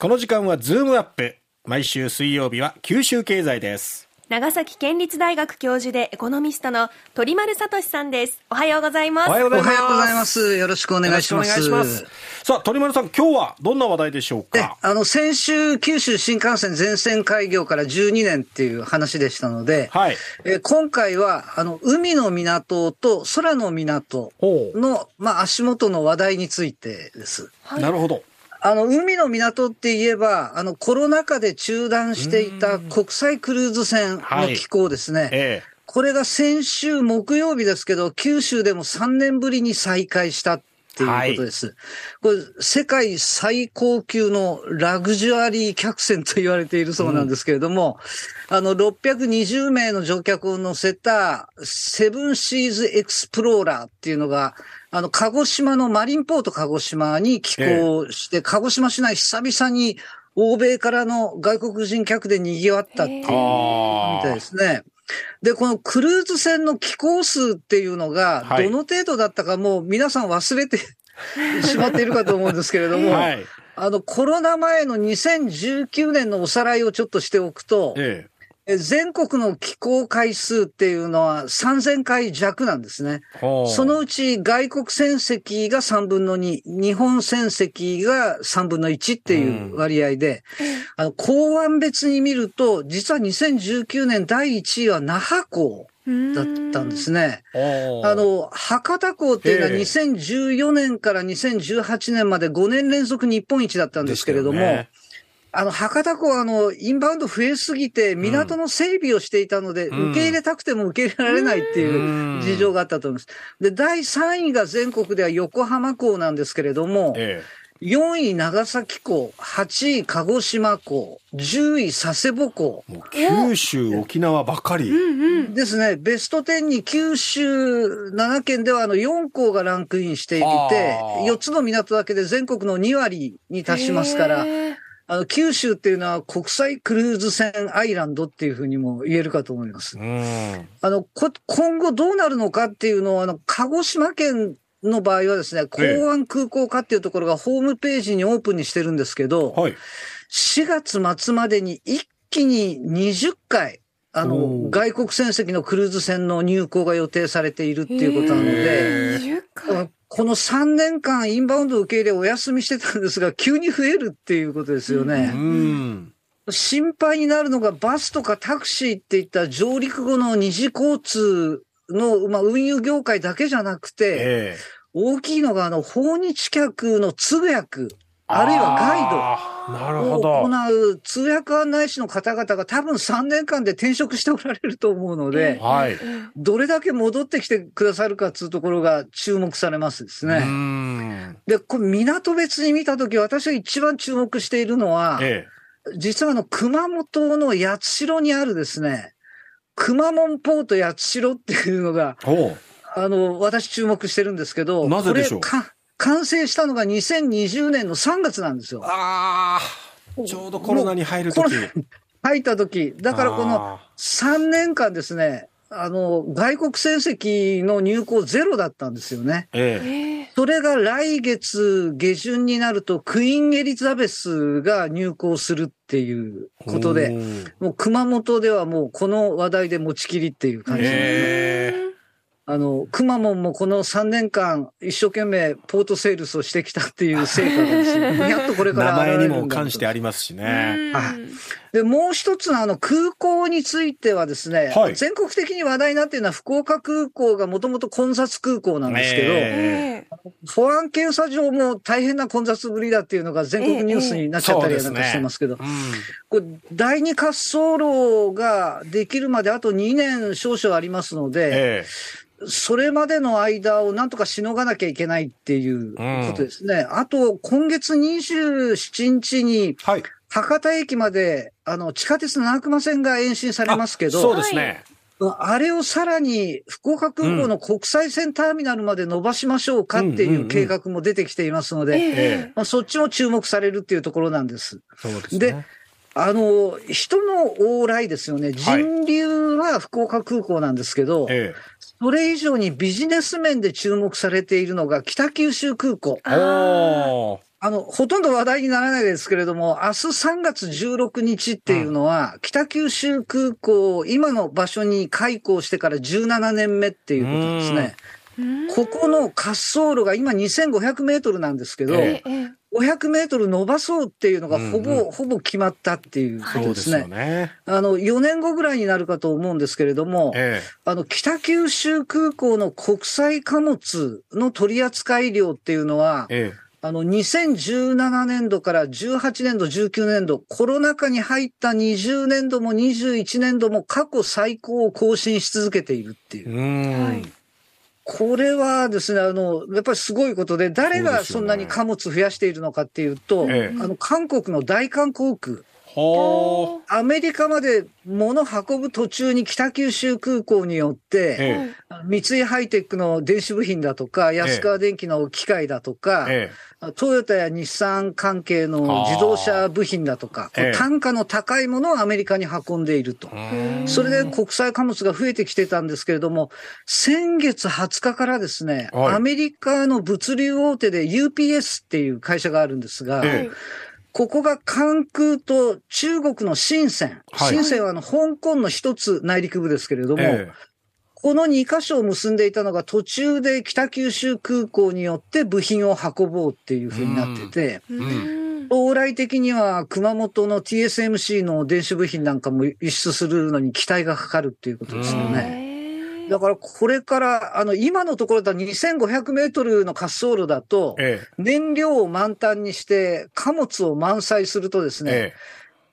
この時間はズームアップ。毎週水曜日は九州経済です。長崎県立大学教授でエコノミストの鳥丸聡さんです。おはようございます。おはようございます。ようございます。よろしくお願いします。よろしくお願いします。さあ、鳥丸さん、今日はどんな話題でしょうか、あの、先週、九州新幹線全線開業から12年っていう話でしたので、はい。えー今回は、あの、海の港と空の港。の、まあ、足元の話題についてです。はいなるほど。あの、海の港って言えば、あの、コロナ禍で中断していた国際クルーズ船の機構ですね。えこれが先週木曜日ですけど、九州でも3年ぶりに再開したっていうことです。これ、世界最高級のラグジュアリー客船と言われているそうなんですけれども、あの、620名の乗客を乗せたセブンシーズエクスプローラーっていうのが、あの、鹿児島のマリンポート鹿児島に寄港して、鹿児島市内久々に欧米からの外国人客で賑わったっていうみたいですね。で、このクルーズ船の寄港数っていうのが、はいどの程度だったかもう皆さん忘れてしまっているかと思うんですけれども、はい。あの、コロナ前の2019年のおさらいをちょっとしておくと、ええ全国の寄港回数っていうのは3000回弱なんですね。そのうち外国船籍が3分の2、日本船籍が3分の1っていう割合で、あの、港湾別に見ると、実は2019年第1位は那覇港だったんですね。あ、の、博多港っていうのはええ。2014年から2018年まで5年連続日本一だったんですけれども、あの、博多港はあの、インバウンド増えすぎて、港の整備をしていたので、うん受け入れたくても受け入れられないっていう事情があったと思います。で、第3位が全国では横浜港なんですけれども、え4位長崎港、8位鹿児島港、10位佐世保港。九州、沖縄ばかり。うんうん。ですね、ベスト10に九州7県ではあの4港がランクインしていてあ、ー4つの港だけで全国の2割に達しますから、へーあの九州っていうのは国際クルーズ船アイランドっていうふうにも言えるかと思います。うん。あの、こ今後どうなるのかっていうのは、あの、鹿児島県の場合はですね、港湾空港化っていうところがホームページにオープンにしてるんですけど、はい。4月末までに一気に20回、あおの、ー外国船籍のクルーズ船の入港が予定されているっていうことなので、へー20回この3年間インバウンド受け入れお休みしてたんですが、急に増えるっていうことですようね。ん。心配になるのがバスとかタクシーっていった上陸後の二次交通の、まあ、運輸業界だけじゃなくて、ええ。大きいのがあの、訪日客の通訳、あるいはガイド。を。行う通訳案内士の方々が多分3年間で転職しておられると思うので、はい。どれだけ戻ってきてくださるかっていうところが注目されますですうね。ん。で、これ港別に見たとき私が一番注目しているのは、え実はあの、熊本の八代にあるですね、熊本ポート八代っていうのが、あの、私注目してるんですけど、なぜでしょう？か完成したのが2020年の3月なんですよう。。ああ。ちょうどコロナに入るとき。もう入った時。だからこのあ3年間ですね、あの、外国船籍の入港ゼロだったんですよね。ー。ええ。えーそれが来月下旬になると、クイーンエリザベスが入港するっていうことで、うんもう熊本ではもうこの話題で持ちきりっていう感じえあの、くまモンもこの3年間一生懸命ポートセールスをしてきたっていう成果がですね、やっとこれから名前に現れるんだも関してありますしね。で、もう一つのあの空港についてはですね、はい全国的に話題になっているのは福岡空港がもともと混雑空港なんですけど、ええ保安検査場も大変な混雑ぶりだっていうのが全国ニュースになっちゃったりなんかしてますけど、うん。これ第二滑走路ができるまであと2年少々ありますので、えそれまでの間をなんとかしのがなきゃいけないっていうことですね。あと、今月27日に。博多駅まで、あの、地下鉄七熊線が延伸されますけそうど、ですね。あれをさらに福岡空港の国際線ターミナルまで伸ばしましょうかっていう計画も出てきていますので、そっちも注目されるっていうところなんです。そうですね。であの、人の往来ですよね。はい人流は福岡空港なんですけど、えそれ以上にビジネス面で注目されているのが北九州空港。あの、ほとんど話題にならないですけれども、明日3月16日っていうのは、うん、北九州空港、今の場所に開港してから17年目っていうことですね。ここの滑走路が今2500メートルなんですけど、ええ、500メートル伸ばそうっていうのがほぼ、うんうん、ほぼ決まったっていうことですね。ね。あの、4年後ぐらいになるかと思うんですけれども、ええ、あの、北九州空港の国際貨物の取り扱い量っていうのは、ええあの、2017年度から18年度、19年度、コロナ禍に入った20年度も21年度も過去最高を更新し続けているっていう。うこれはですね、あの、やっぱりすごいことで、誰がそんなに貨物増やしているのかっていうと、うね、あの、韓国の大韓航空。アメリカまで物運ぶ途中に北九州空港によって、ええ、三井ハイテクの電子部品だとか、安川電機の機械だとか、え、トヨタや日産関係の自動車部品だとか、単価の高いものをアメリカに運んでいると。それで国際貨物が増えてきてたんですけれども、先月20日からですね、アメリカの物流大手で UPS っていう会社があるんですが、ここが関空と中国の深セン。はい、深センはあの、香港の一つ内陸部ですけれども、えこの2箇所を結んでいたのが途中で北九州空港によって部品を運ぼうっていうふうになってて、将来的には熊本の TSMC の電子部品なんかも輸出するのに期待がかかるっていうことですよね。だからこれから、あの、今のところだ2500メートルの滑走路だと、燃料を満タンにして貨物を満載するとですね、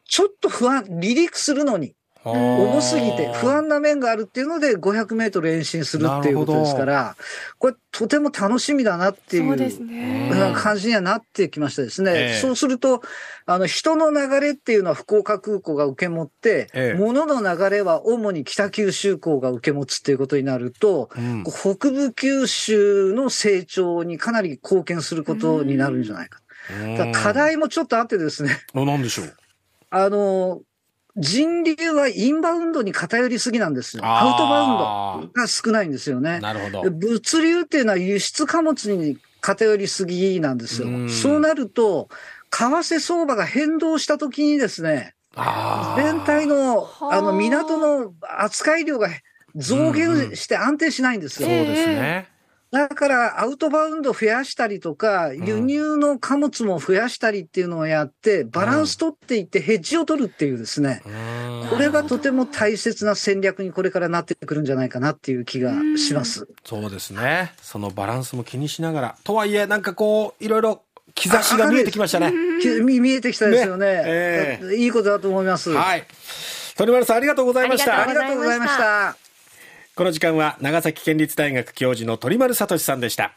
ちょっと不安、離陸するのに、重すぎて不安な面があるっていうので500メートル延伸するっていうことですから、これとても楽しみだなっていう感じにはなってきましたですね。えー、そうすると、あの人の流れっていうのは福岡空港が受け持って、えー、物の流れは主に北九州港が受け持つっていうことになると、うん、北部九州の成長にかなり貢献することになるんじゃないか。か課題もちょっとあってですね。何でしょう？あの、人流はインバウンドに偏りすぎなんですよ。アウトバウンドが少ないんですよね。なるほど。物流っていうのは輸出貨物に偏りすぎなんですよ。うそうなると、為替相場が変動したときにですね、全体の、あの、港の扱い量が増減して安定しないんですよ。そうですね。だからアウトバウンド増やしたりとか、輸入の貨物も増やしたりっていうのをやって、バランス取っていってヘッジを取るっていうですね、これがとても大切な戦略にこれからなってくるんじゃないかなっていう気がします。そうですね。そのバランスも気にしながら。とはいえ、なんかこう、いろいろ兆しが見えてきましたね。見えてきたですよね。ねえー、いいことだと思います。はい。鳥丸さんありがとうございました。ありがとうございました。この時間は長崎県立大学教授の鳥丸聡さんでした。